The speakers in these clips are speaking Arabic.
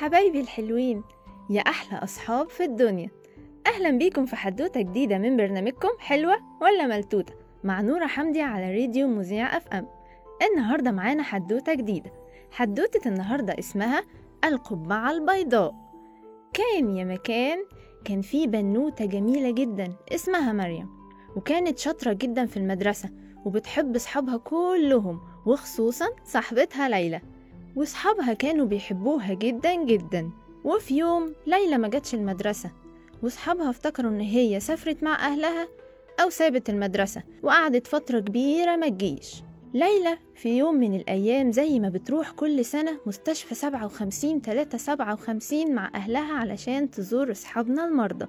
حبايبي الحلوين يا أحلى أصحاب في الدنيا. أهلا بيكم في حدوتة جديدة من برنامجكم حلوة ولا ملتوتة مع نورة حمدي على راديو مذيع أف أم. النهاردة معانا حدوتة جديدة. حدوتة النهاردة اسمها القبعة البيضاء. كان يا مكان كان في بنوتة جميلة جدا اسمها مريم وكانت شاطرة جدا في المدرسة وبتحب صحابها كلهم وخصوصا صاحبتها ليلى. وصحابها كانوا بيحبوها جدا جدا. وفي يوم ليلى ما جاتش المدرسة وصحابها افتكروا إن هي سافرت مع أهلها أو سابت المدرسة وقعدت فترة كبيرة ما تجيش. ليلى في يوم من الأيام زي ما بتروح كل سنة مستشفى سبعة وخمسين تلاتة سبعة وخمسين مع أهلها علشان تزور أصحابنا المرضى.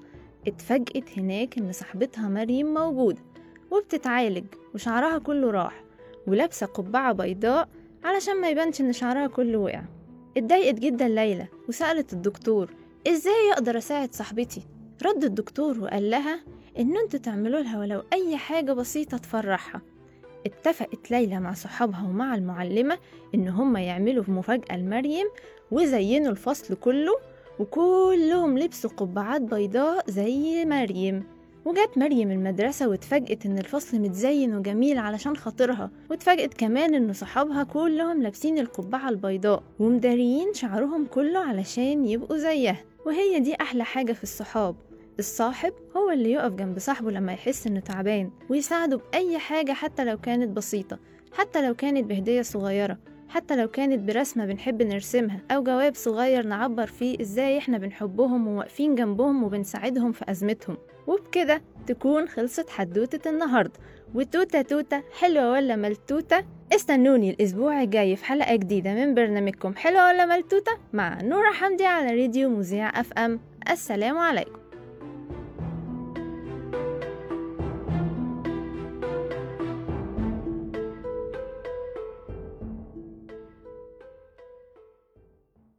اتفاجئت هناك إن صاحبتها مريم موجودة وبتتعالج وشعرها كله راح ولابسة قبعة بيضاء علشان ما يبانش إن شعرها كله وقع. اتضايقت جدا ليلى وسألت الدكتور إزاي أقدر أساعد صاحبتي؟ رد الدكتور وقال لها إن أنتوا تعملوا لها ولو أي حاجة بسيطة تفرحها. اتفقت ليلى مع صحابها ومع المعلمة إن هم يعملوا مفاجأة لمريم وزينوا الفصل كله وكلهم لبسوا قبعات بيضاء زي مريم. وجات مريم المدرسة واتفاجئت إن الفصل متزين وجميل علشان خاطرها واتفاجئت كمان إن صحابها كلهم لابسين القبعة البيضاء ومداريين شعرهم كله علشان يبقوا زيها. وهي دي أحلى حاجة في الصحاب الصاحب هو اللي يقف جنب صاحبه لما يحس إنه تعبان ويساعده بأي حاجة حتى لو كانت بسيطة حتى لو كانت بهدية صغيرة. حتى لو كانت برسمة بنحب نرسمها أو جواب صغير نعبر فيه إزاي إحنا بنحبهم وواقفين جنبهم وبنساعدهم في أزمتهم. وبكده تكون خلصت حدوتة النهاردة. وتوتة توتة حلوة ولا ملتوتة؟ استنوني الأسبوع الجاي في حلقة جديدة من برنامجكم حلوة ولا ملتوتة؟ مع نورة حمدي على راديو مذيع أف أم. السلام عليكم.